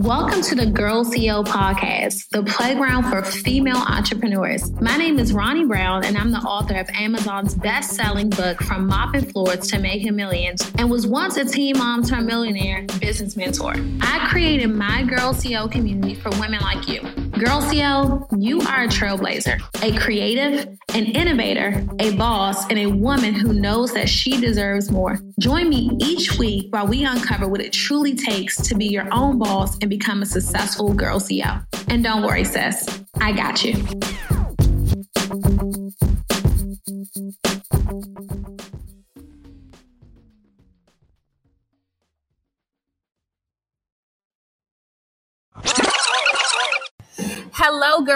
Welcome to the Girl CEO podcast, the playground for female entrepreneurs. My name is Ronne Brown, and I'm the author of Amazon's best selling book, From Mopping Floors to Making Millions, and was once a teen mom turned millionaire business mentor. I created my Girl CEO community for women like you. Girl CEO, you are a trailblazer, a creative, an innovator, a boss, and a woman who knows that she deserves more. Join me each week while we uncover what it truly takes to be your own boss and become a successful girl CEO. And don't worry, sis, I got you.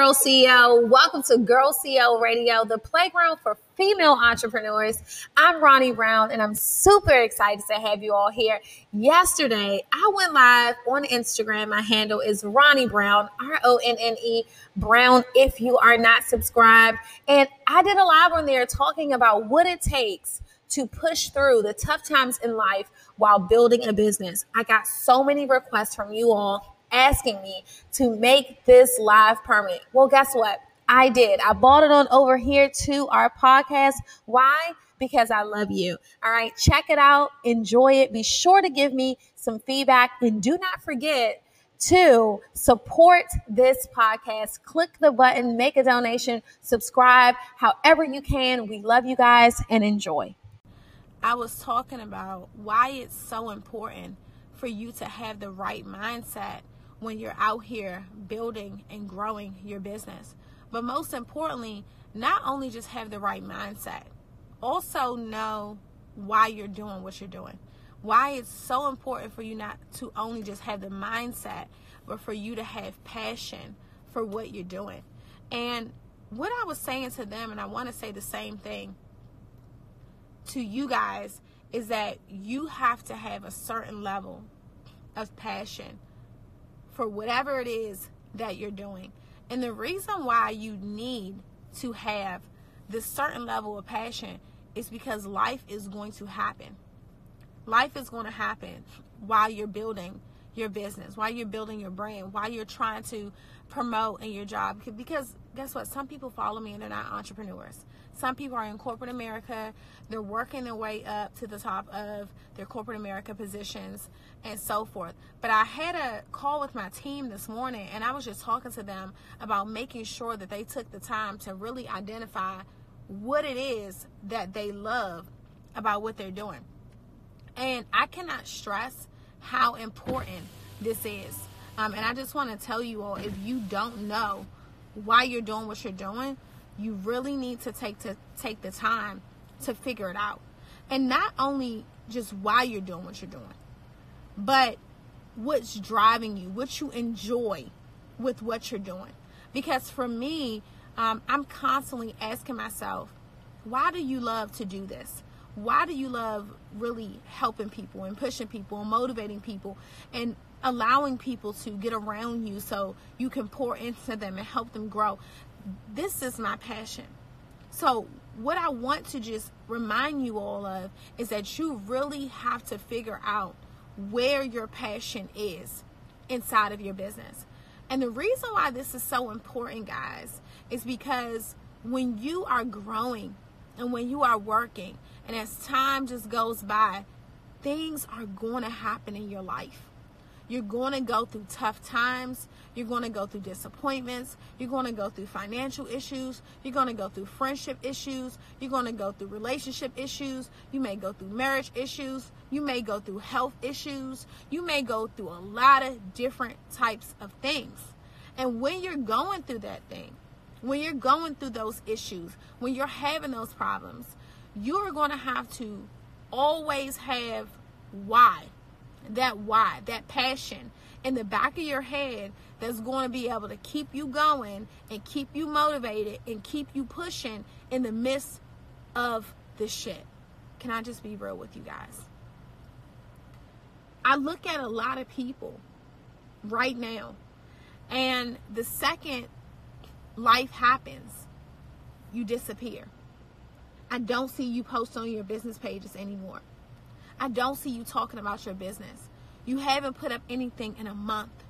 Girl CEO. Welcome to Girl CEO Radio, the playground for female entrepreneurs. I'm Ronne Brown, and I'm super excited to have you all here. Yesterday, I went live on Instagram. My handle is Ronne Brown, R O N N E Brown, if you are not subscribed. And I did a live on there talking about what it takes to push through the tough times in life while building a business. I got so many requests from you all asking me to make this live permanent. Well, guess what? I did. I bought it on over here to our podcast. Why? Because I love you. All right, check it out, enjoy it. Be sure to give me some feedback and do not forget to support this podcast. Click the button, make a donation, subscribe, however you can. We love you guys and enjoy. I was talking about why it's so important for you to have the right mindset when you're out here building and growing your business. But most importantly, not only just have the right mindset, also know why you're doing what you're doing. Why it's so important for you not to only just have the mindset, but for you to have passion for what you're doing. And what I was saying to them, and I want to say the same thing to you guys, is that you have to have a certain level of passion for whatever it is that you're doing. And the reason why you need to have this certain level of passion is because life is going to happen. Life is going to happen while you're building your business, while you're building your brand, while you're trying to promote in your job. Because guess what? Some people follow me and they're not entrepreneurs. Some people are in corporate America. They're working their way up to the top of their corporate America positions and so forth. But I had a call with my team this morning and I was just talking to them about making sure that they took the time to really identify what it is that they love about what they're doing. And I cannot stress how important this is. Um, and I just want to tell you all if you don't know why you're doing what you're doing, you really need to take to take the time to figure it out. And not only just why you're doing what you're doing, but what's driving you, what you enjoy with what you're doing. Because for me, um, I'm constantly asking myself, why do you love to do this? Why do you love really helping people and pushing people and motivating people and allowing people to get around you so you can pour into them and help them grow? This is my passion. So, what I want to just remind you all of is that you really have to figure out where your passion is inside of your business. And the reason why this is so important, guys, is because when you are growing and when you are working, and as time just goes by, things are going to happen in your life. You're going to go through tough times. You're going to go through disappointments. You're going to go through financial issues. You're going to go through friendship issues. You're going to go through relationship issues. You may go through marriage issues. You may go through health issues. You may go through a lot of different types of things. And when you're going through that thing, when you're going through those issues, when you're having those problems, you're going to have to always have why that why, that passion in the back of your head that's going to be able to keep you going and keep you motivated and keep you pushing in the midst of the shit. Can I just be real with you guys? I look at a lot of people right now, and the second life happens, you disappear. I don't see you post on your business pages anymore. I don't see you talking about your business. You haven't put up anything in a month.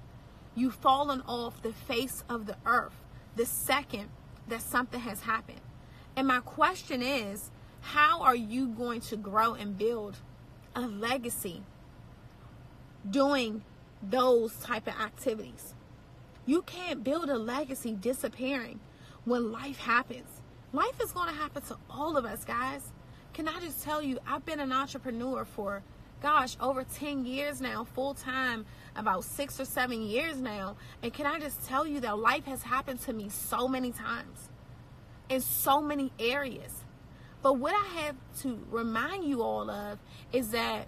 You've fallen off the face of the earth the second that something has happened. And my question is, how are you going to grow and build a legacy doing those type of activities? You can't build a legacy disappearing when life happens. Life is going to happen to all of us, guys. Can I just tell you, I've been an entrepreneur for, gosh, over 10 years now, full time, about six or seven years now. And can I just tell you that life has happened to me so many times in so many areas. But what I have to remind you all of is that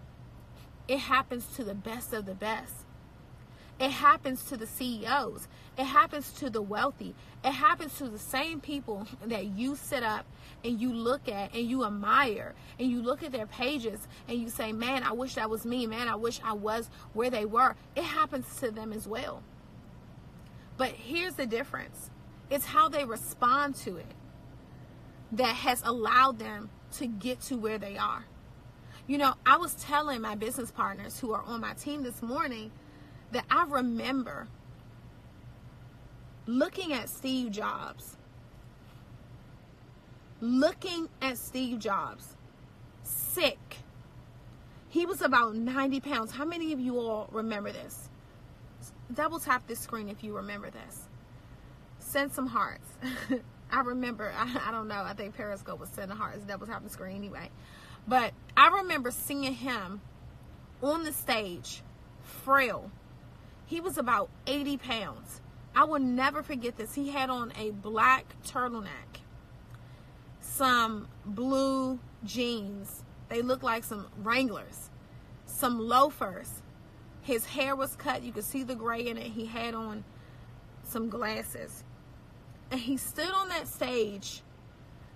it happens to the best of the best. It happens to the CEOs. It happens to the wealthy. It happens to the same people that you sit up and you look at and you admire and you look at their pages and you say, Man, I wish that was me. Man, I wish I was where they were. It happens to them as well. But here's the difference it's how they respond to it that has allowed them to get to where they are. You know, I was telling my business partners who are on my team this morning that I remember looking at Steve Jobs, looking at Steve Jobs, sick. He was about 90 pounds. How many of you all remember this? Double tap this screen if you remember this. Send some hearts. I remember, I, I, don't know, I think Periscope was sending hearts, double tap the screen anyway. But I remember seeing him on the stage, frail. He was about 80 pounds. I will never forget this. He had on a black turtleneck, some blue jeans. They looked like some Wranglers, some loafers. His hair was cut. You could see the gray in it. He had on some glasses. And he stood on that stage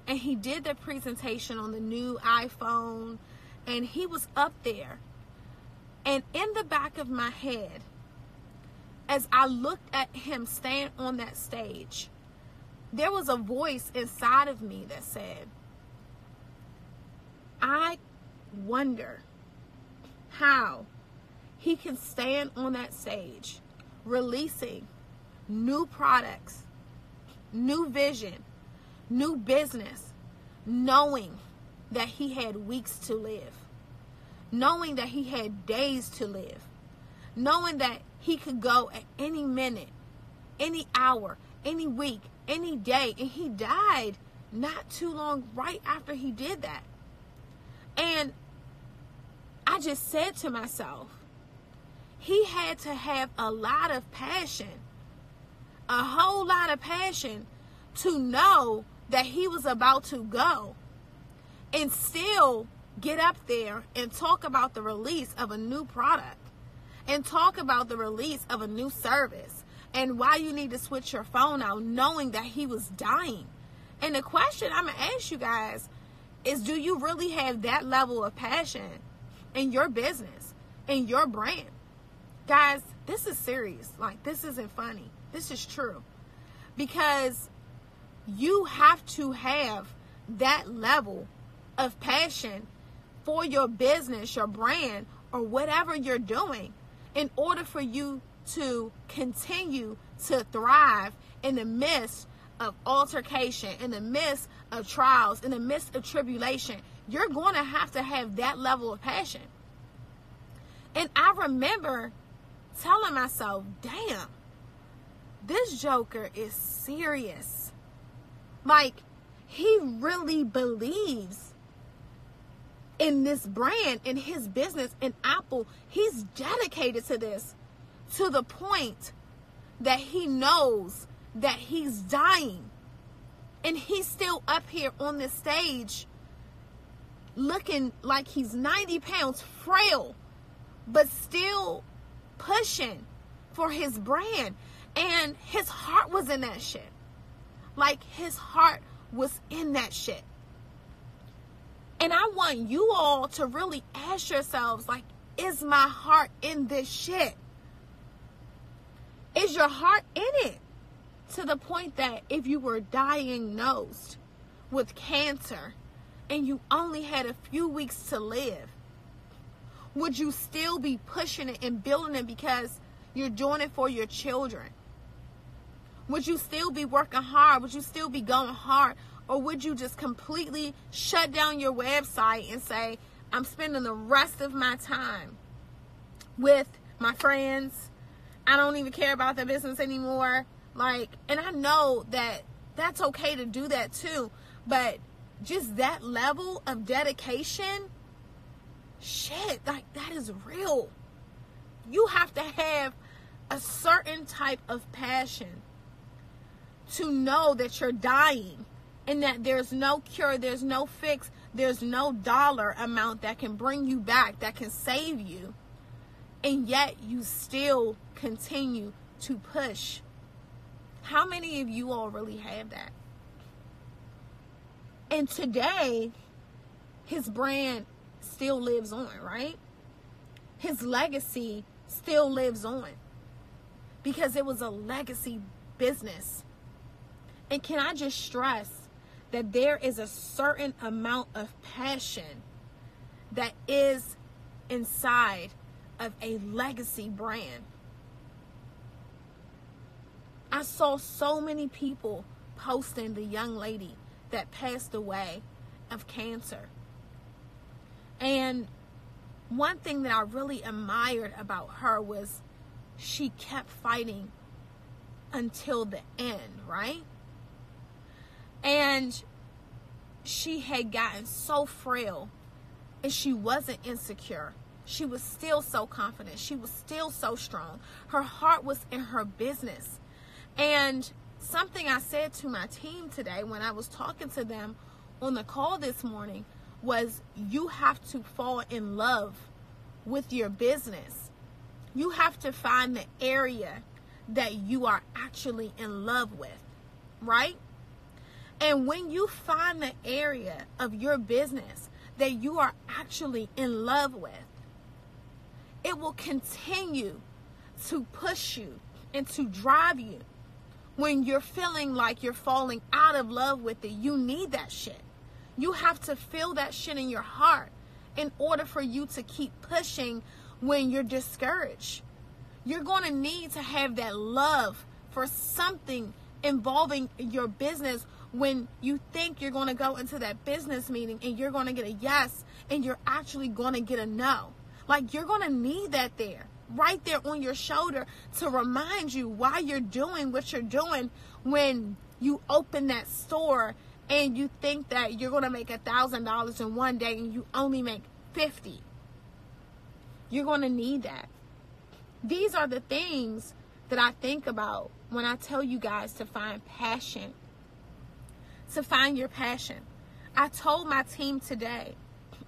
and he did the presentation on the new iPhone and he was up there. And in the back of my head, as I looked at him stand on that stage, there was a voice inside of me that said, I wonder how he can stand on that stage releasing new products, new vision, new business, knowing that he had weeks to live, knowing that he had days to live, knowing that he could go at any minute, any hour, any week, any day, and he died not too long right after he did that. And I just said to myself, he had to have a lot of passion, a whole lot of passion to know that he was about to go and still get up there and talk about the release of a new product and talk about the release of a new service and why you need to switch your phone out knowing that he was dying. And the question I'm going to ask you guys is do you really have that level of passion in your business, in your brand? Guys, this is serious. Like, this isn't funny. This is true. Because you have to have that level of passion for your business, your brand, or whatever you're doing in order for you to continue to thrive in the midst of altercation, in the midst of trials, in the midst of tribulation. You're going to have to have that level of passion. And I remember telling myself, damn, this Joker is serious. Like, he really believes in this brand, in his business, in Apple. He's dedicated to this to the point that he knows that he's dying. And he's still up here on this stage looking like he's 90 pounds frail but still pushing for his brand. And his heart was in that shit. Like his heart was in that shit. And I want you all to really ask yourselves, like, is my heart in this shit? Is your heart in it? To the point that if you were diagnosed with cancer and you only had a few weeks to live, would you still be pushing it and building it because you're doing it for your children? Would you still be working hard? Would you still be going hard? Or would you just completely shut down your website and say, I'm spending the rest of my time with my friends. I don't even care about the business anymore. Like, and I know that that's okay to do that too. But just that level of dedication, shit, like that is real. You have to have a certain type of passion to know that you're dying and that there's no cure, there's no fix, there's no dollar amount that can bring you back, that can save you. And yet you still continue to push. How many of you all really have that? And today, his brand still lives on, right? His legacy still lives on because it was a legacy business. And can I just stress that there is a certain amount of passion that is inside of a legacy brand. I saw so many people posting the young lady that passed away of cancer. And one thing that I really admired about her was she kept fighting until the end, right? And she had gotten so frail and she wasn't insecure. She was still so confident. She was still so strong. Her heart was in her business. And something I said to my team today when I was talking to them on the call this morning was you have to fall in love with your business. You have to find the area that you are actually in love with, right? And when you find the area of your business that you are actually in love with, it will continue to push you and to drive you. When you're feeling like you're falling out of love with it, you need that shit. You have to feel that shit in your heart in order for you to keep pushing when you're discouraged. You're going to need to have that love for something involving your business when you think you're going to go into that business meeting and you're going to get a yes and you're actually going to get a no. Like you're going to need that there, right there on your shoulder to remind you why you're doing what you're doing when you open that store and you think that you're going to make a thousand dollars in one day and you only make 50 you're going to need that these are the things that i think about when i tell you guys to find passion to find your passion. I told my team today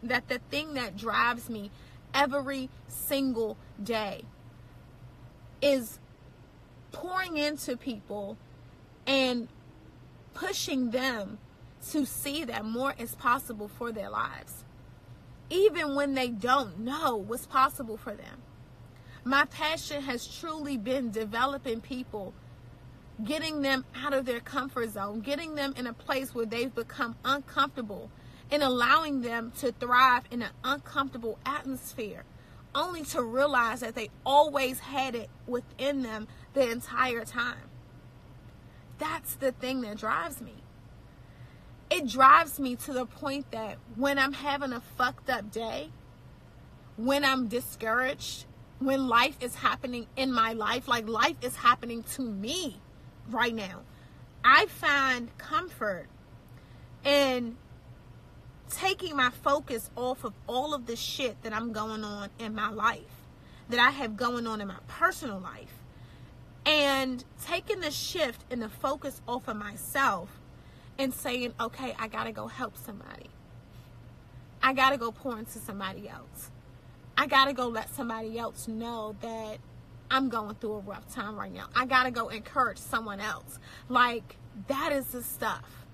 that the thing that drives me every single day is pouring into people and pushing them to see that more is possible for their lives, even when they don't know what's possible for them. My passion has truly been developing people getting them out of their comfort zone, getting them in a place where they've become uncomfortable, and allowing them to thrive in an uncomfortable atmosphere, only to realize that they always had it within them the entire time. That's the thing that drives me. It drives me to the point that when I'm having a fucked up day, when I'm discouraged, when life is happening in my life, like life is happening to me right now. I find comfort in taking my focus off of all of the shit that I'm going on in my life, that I have going on in my personal life, and taking the shift and the focus off of myself and saying, okay, I gotta go help somebody. I gotta go pour into somebody else. I got to go let somebody else know that I'm going through a rough time right now. I got to go encourage someone else. Like, that is the stuff.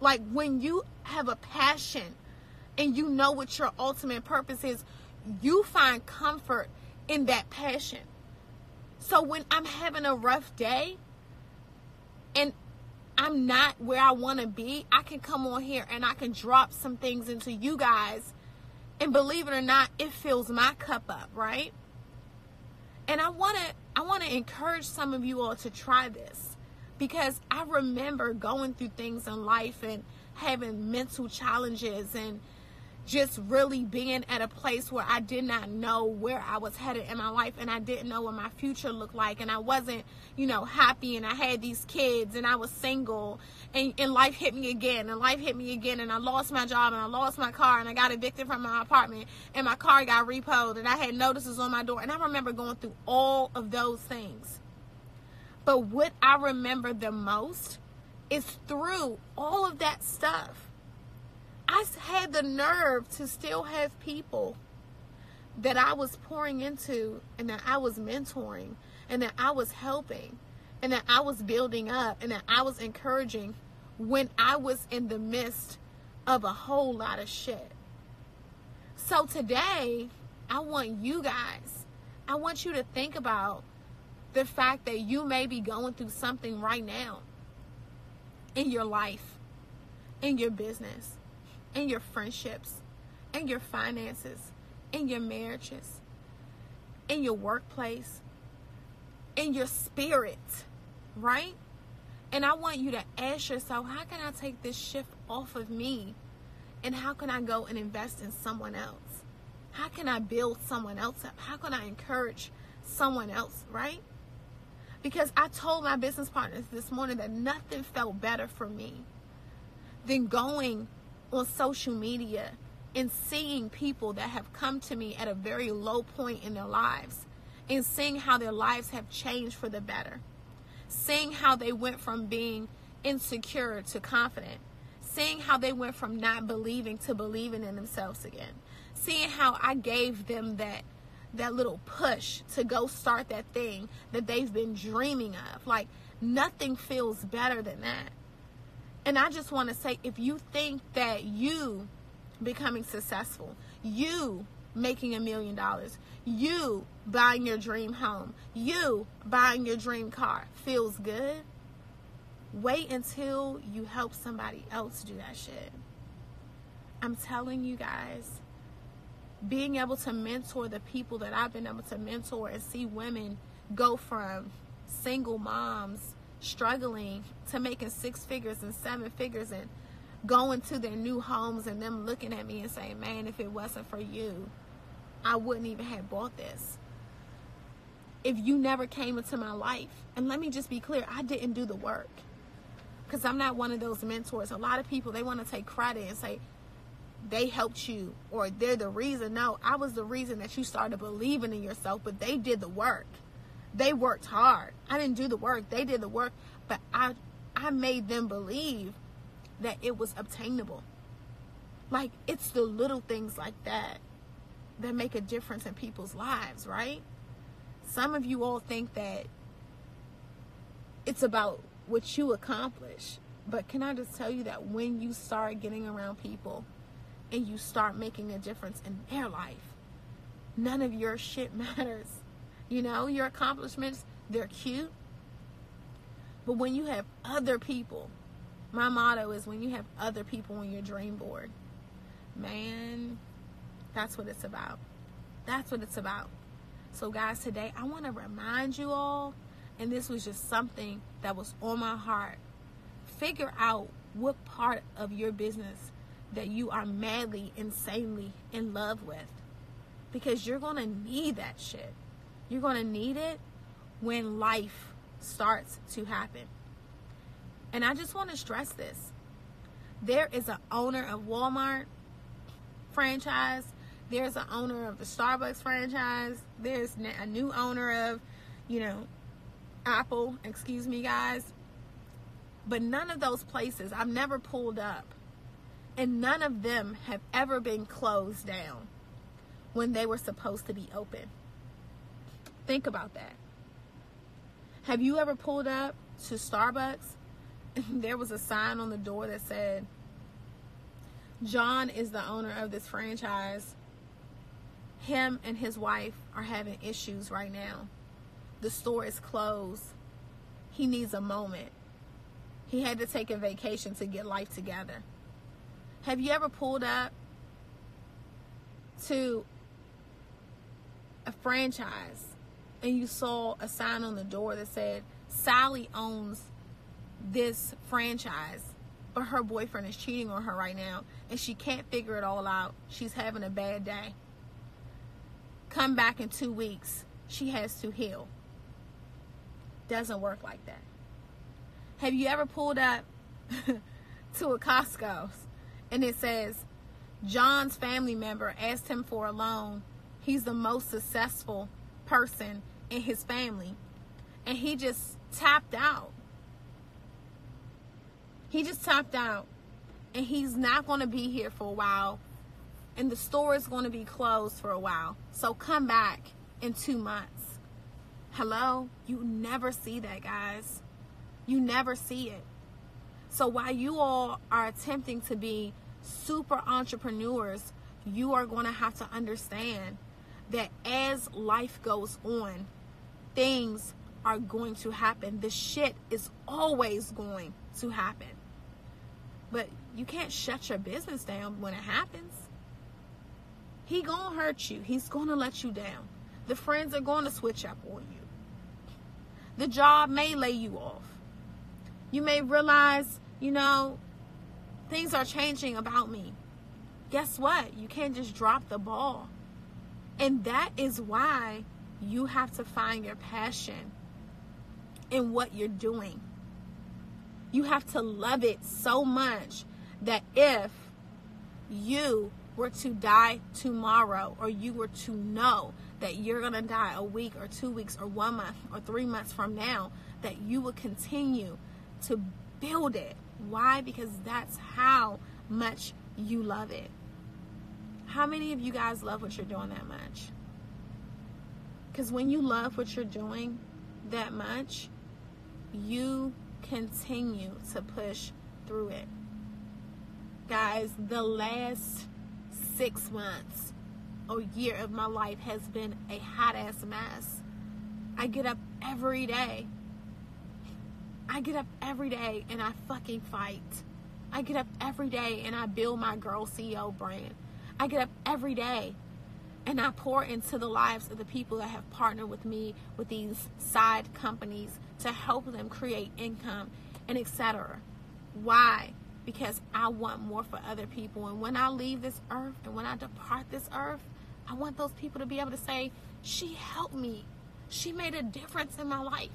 Like, when you have a passion and you know what your ultimate purpose is, you find comfort in that passion. So when I'm having a rough day and I'm not where I want to be, I can come on here and I can drop some things into you guys. And believe it or not, it fills my cup up, right? And I want to I want to encourage some of you all to try this because I remember going through things in life and having mental challenges and just really being at a place where I did not know where I was headed in my life and I didn't know what my future looked like and I wasn't, you know, happy and I had these kids and I was single and, and life hit me again and life hit me again and I lost my job and I lost my car and I got evicted from my apartment and my car got repoed and I had notices on my door and I remember going through all of those things. But what I remember the most is through all of that stuff I had the nerve to still have people that I was pouring into and that I was mentoring and that I was helping and that I was building up and that I was encouraging when I was in the midst of a whole lot of shit. So today, I want you guys, I want you to think about the fact that you may be going through something right now in your life, in your business, in your friendships, in your finances, in your marriages, in your workplace, in your spirit, right? And I want you to ask yourself, how can I take this shift off of me? And how can I go and invest in someone else? How can I build someone else up? How can I encourage someone else, right? Because I told my business partners this morning that nothing felt better for me than going on social media and seeing people that have come to me at a very low point in their lives and seeing how their lives have changed for the better. Seeing how they went from being insecure to confident. Seeing how they went from not believing to believing in themselves again. Seeing how I gave them that that little push to go start that thing that they've been dreaming of. Like nothing feels better than that. And I just want to say if you think that you becoming successful, you making a million dollars, you buying your dream home, you buying your dream car feels good, wait until you help somebody else do that shit. I'm telling you guys, being able to mentor the people that I've been able to mentor and see women go from single moms struggling to making six figures and seven figures and going to their new homes and them looking at me and saying, man, if it wasn't for you, I wouldn't even have bought this. If you never came into my life, and let me just be clear, I didn't do the work. Because I'm not one of those mentors. A lot of people, they want to take credit and say, they helped you or they're the reason. No, I was the reason that you started believing in yourself, but they did the work. They worked hard. I didn't do the work. They did the work, but I I made them believe that it was obtainable. Like it's the little things like that that make a difference in people's lives, right? Some of you all think that it's about what you accomplish. But can I just tell you that when you start getting around people and you start making a difference in their life, none of your shit matters. You know, your accomplishments, they're cute. But when you have other people, my motto is when you have other people on your dream board, man, that's what it's about. That's what it's about. So, guys, today I want to remind you all, and this was just something that was on my heart. Figure out what part of your business that you are madly, insanely in love with. Because you're going to need that shit. You're going to need it when life starts to happen. And I just want to stress this. There is an owner of Walmart franchise. There's an owner of the Starbucks franchise. There's a new owner of, you know, Apple, excuse me, guys. But none of those places I've never pulled up, and none of them have ever been closed down. when they were supposed to be open. Think about that. Have you ever pulled up to Starbucks there was a sign on the door that said, John is the owner of this franchise. Him and his wife are having issues right now. The store is closed. He needs a moment. He had to take a vacation to get life together. Have you ever pulled up to a franchise and you saw a sign on the door that said, Sally owns this franchise, but her boyfriend is cheating on her right now and she can't figure it all out. She's having a bad day. Come back in two weeks. She has to heal. Doesn't work like that. Have you ever pulled up to a Costco's and it says, John's family member asked him for a loan. He's the most successful person in his family. And he just tapped out. He just tapped out. And he's not going to be here for a while. And the store is going to be closed for a while. So come back in two months. Hello? You never see that, guys. You never see it. So while you all are attempting to be super entrepreneurs, you are going to have to understand that as life goes on, things are going to happen. The shit is always going to happen. But you can't shut your business down when it happens. He to hurt you. He's to let you down. The friends are to switch up on you. The job may lay you off. You may realize, you know, things are changing about me. Guess what? You can't just drop the ball. And that is why you have to find your passion in what you're doing. You have to love it so much that if you were to die tomorrow, or you were to know that you're going to die a week or two weeks or one month or three months from now, that you will continue to build it. Why? Because that's how much you love it. How many of you guys love what you're doing that much? Because when you love what you're doing that much, you continue to push through it. Guys, the last six months or year of my life has been a hot ass mess. I get up every day. I get up every day and I fucking fight. I get up every day and I build my girl CEO brand. I get up every day and I pour into the lives of the people that have partnered with me with these side companies to help them create income and etc. Why? Because I want more for other people. And when I leave this earth and when I depart this earth, I want those people to be able to say, She helped me. She made a difference in my life.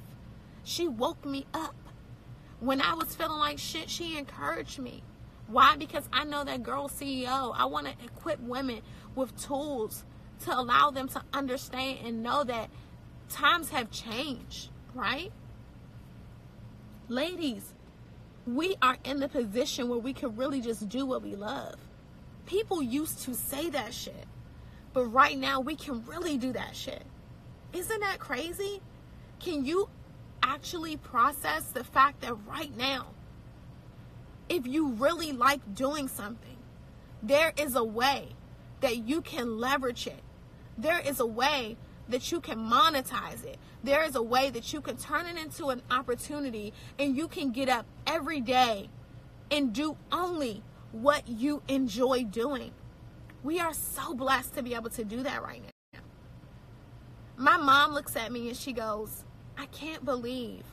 She woke me up. When I was feeling like shit, she encouraged me. Why? Because I know that girl CEO. I want to equip women with tools to allow them to understand and know that times have changed, right? Ladies, we are in the position where we can really just do what we love. People used to say that shit, but right now we can really do that shit. Isn't that crazy? Can you actually process the fact that right now, if you really like doing something, there is a way that you can leverage it. There is a way that you can monetize it. There is a way that you can turn it into an opportunity and you can get up every day and do only what you enjoy doing. We are so blessed to be able to do that right now. My mom looks at me and she goes, I can't believe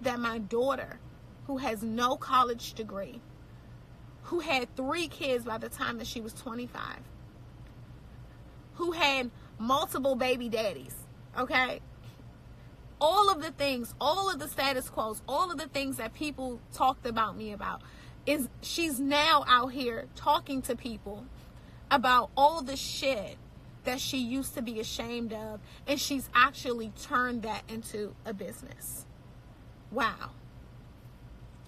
that my daughter, who has no college degree, who had three kids by the time that she was 25, who had multiple baby daddies, okay? All of the things, all of the status quos, all of the things that people talked about me about is she's now out here talking to people about all the shit that she used to be ashamed of, and she's actually turned that into a business. Wow.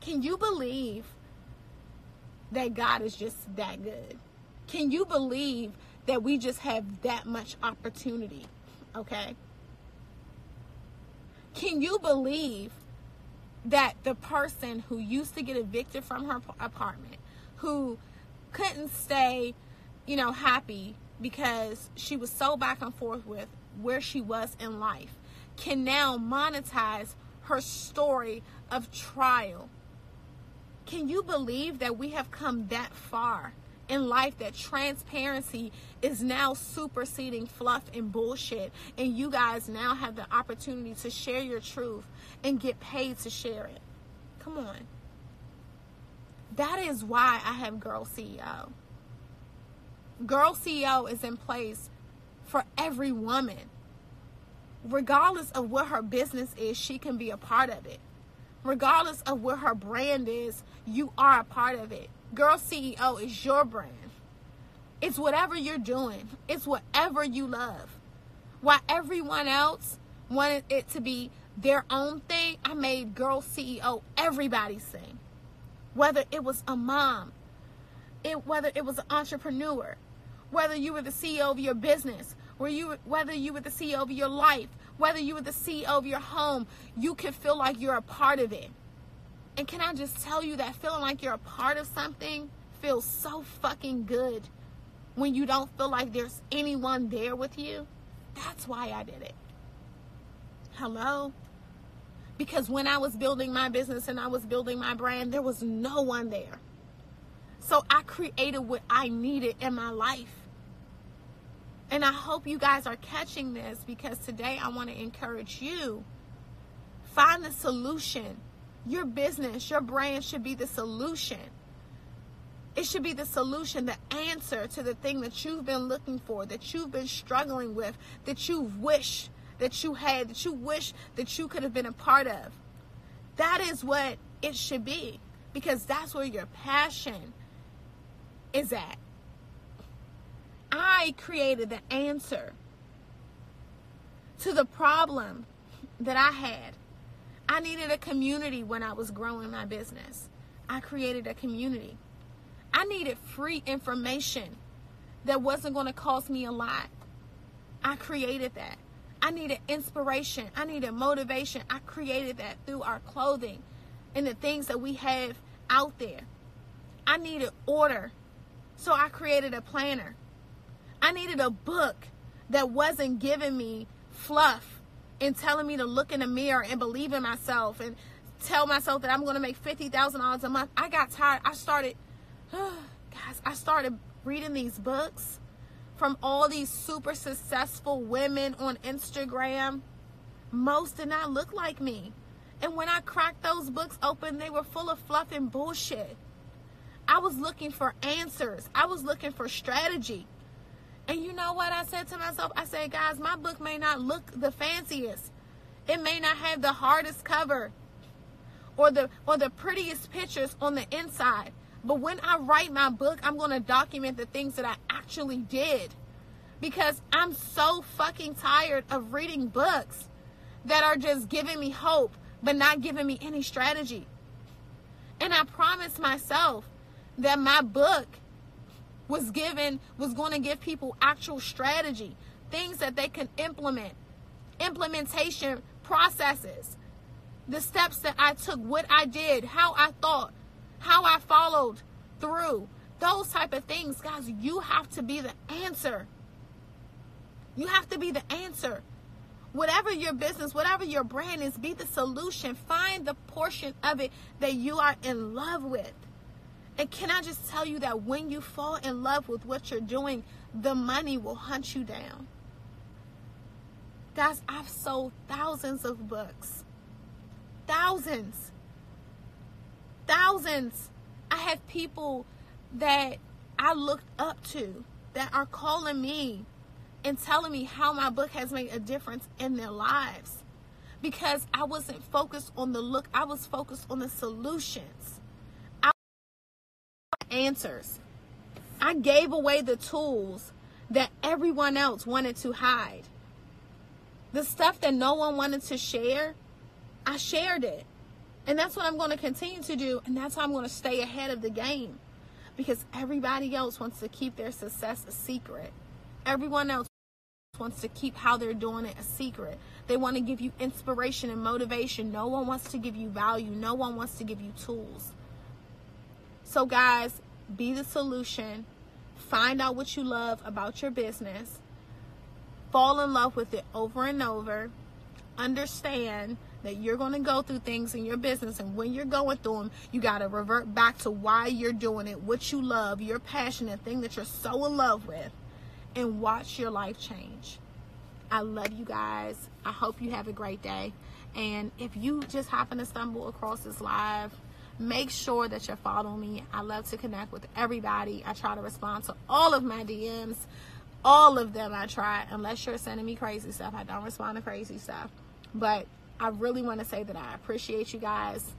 Can you believe that God is just that good? Can you believe that we just have that much opportunity. Okay? Can you believe that the person who used to get evicted from her apartment, who couldn't stay, you know, happy because she was so back and forth with where she was in life, can now monetize her story of trial. Can you believe that we have come that far in life that transparency is now superseding fluff and bullshit and you guys now have the opportunity to share your truth and get paid to share it. Come on. That is why I have Girl CEO. Girl CEO is in place for every woman. Regardless of what her business is, she can be a part of it. Regardless of what her brand is, you are a part of it. Girl CEO is your brand. It's whatever you're doing, it's whatever you love. While everyone else wanted it to be their own thing, I made Girl CEO everybody's thing. Whether it was a mom, it, whether it was an entrepreneur, whether you were the CEO of your business, whether you were the CEO of your life, whether you were the CEO of your home, you can feel like you're a part of it. And can I just tell you that feeling like you're a part of something feels so fucking good when you don't feel like there's anyone there with you? That's why I did it. Hello? Because when I was building my business and I was building my brand, there was no one there. So I created what I needed in my life. And I hope you guys are catching this because today I want to encourage you. Find the solution your business, your brand should be the solution. It should be the solution, the answer to the thing that you've been looking for, that you've been struggling with, that you wish that you had, that you wish that you could have been a part of. That is what it should be because that's where your passion is at. I created the answer to the problem that I had I needed a community when I was growing my business. I created a community. I needed free information that wasn't going to cost me a lot. I created that. I needed inspiration. I needed motivation. I created that through our clothing and the things that we have out there. I needed order. So I created a planner. I needed a book that wasn't giving me fluff and telling me to look in the mirror and believe in myself and tell myself that I'm going to make $50,000 a month. I got tired. I started, guys, I started reading these books from all these super successful women on Instagram. Most did not look like me. And when I cracked those books open, they were full of fluff and bullshit. I was looking for answers. I was looking for strategy. And you know what I said to myself? I said, guys, my book may not look the fanciest. It may not have the hardest cover or the or the prettiest pictures on the inside. But when I write my book, I'm going to document the things that I actually did. Because I'm so fucking tired of reading books that are just giving me hope but not giving me any strategy. And I promised myself that my book was given was going to give people actual strategy, things that they can implement, implementation processes, the steps that I took, what I did, how I thought, how I followed through, those type of things, guys, you have to be the answer. You have to be the answer. Whatever your business, whatever your brand is, be the solution. Find the portion of it that you are in love with. And can I just tell you that when you fall in love with what you're doing, the money will hunt you down. Guys, I've sold thousands of books. Thousands. Thousands. I have people that I looked up to that are calling me and telling me how my book has made a difference in their lives. Because I wasn't focused on the look, I was focused on the solutions answers. I gave away the tools that everyone else wanted to hide. The stuff that no one wanted to share, I shared it. And that's what I'm going to continue to do. And that's how I'm going to stay ahead of the game. Because everybody else wants to keep their success a secret. Everyone else wants to keep how they're doing it a secret. They want to give you inspiration and motivation. No one wants to give you value. No one wants to give you tools. So, guys, be the solution. Find out what you love about your business. Fall in love with it over and over. Understand that you're going to go through things in your business, and when you're going through them, you got to revert back to why you're doing it, what you love, your passionate thing that you're so in love with, and watch your life change. I love you guys. I hope you have a great day. And if you just happen to stumble across this live, make sure that you're following me. I love to connect with everybody. I try to respond to all of my DMs. All of them I try, unless you're sending me crazy stuff. I don't respond to crazy stuff. But I really want to say that I appreciate you guys.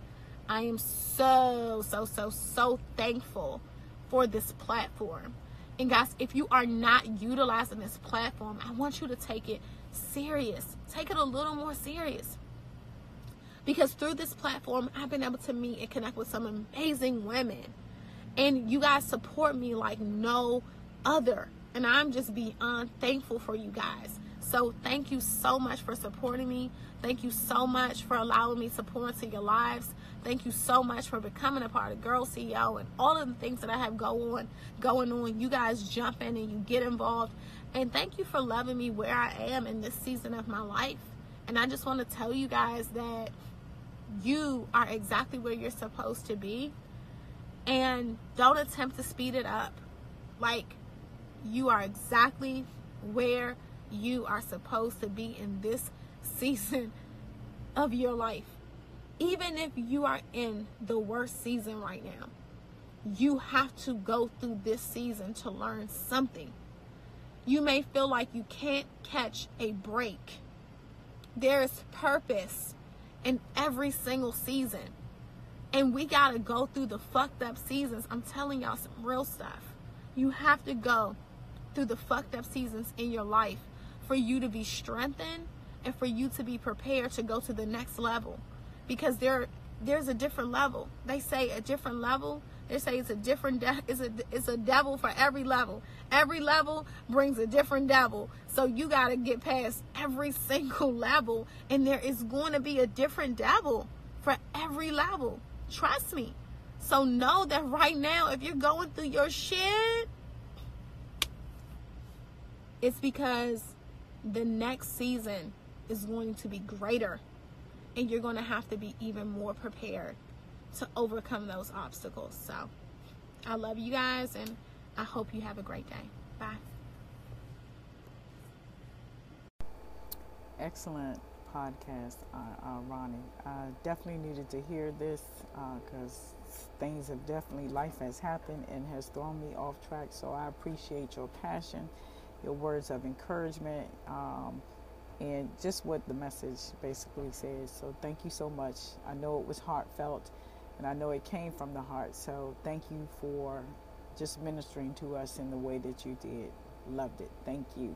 I am so, so, so, so thankful for this platform. And guys, if you are not utilizing this platform, I want you to take it serious. Take it a little more serious. Because through this platform, I've been able to meet and connect with some amazing women. And you guys support me like no other. And I'm just beyond thankful for you guys. So thank you so much for supporting me. Thank you so much for allowing me to pour into your lives. Thank you so much for becoming a part of Girl CEO and all of the things that I have go on, going on. You guys jump in and you get involved. And thank you for loving me where I am in this season of my life. And I just want to tell you guys that you are exactly where you're supposed to be. And don't attempt to speed it up. Like, you are exactly where you are supposed to be in this season of your life. Even if you are in the worst season right now, you have to go through this season to learn something. You may feel like you can't catch a break. There is purpose in every single season. And we got to go through the fucked up seasons. I'm telling y'all some real stuff. You have to go through the fucked up seasons in your life for you to be strengthened and for you to be prepared to go to the next level because there there's a different level. They say a different level. They say it's a different de- it's a it's a devil for every level. Every level brings a different devil. So you got to get past every single level and there is going to be a different devil for every level. Trust me. So know that right now if you're going through your shit it's because the next season is going to be greater and you're going to have to be even more prepared to overcome those obstacles. So, I love you guys and I hope you have a great day. Bye. Excellent podcast, uh, uh, Ronne. I definitely needed to hear this because uh, things have definitely, life has happened and has thrown me off track. So I appreciate your passion your words of encouragement, um, and just what the message basically says. So thank you so much. I know it was heartfelt, and I know it came from the heart. So thank you for just ministering to us in the way that you did. Loved it. Thank you.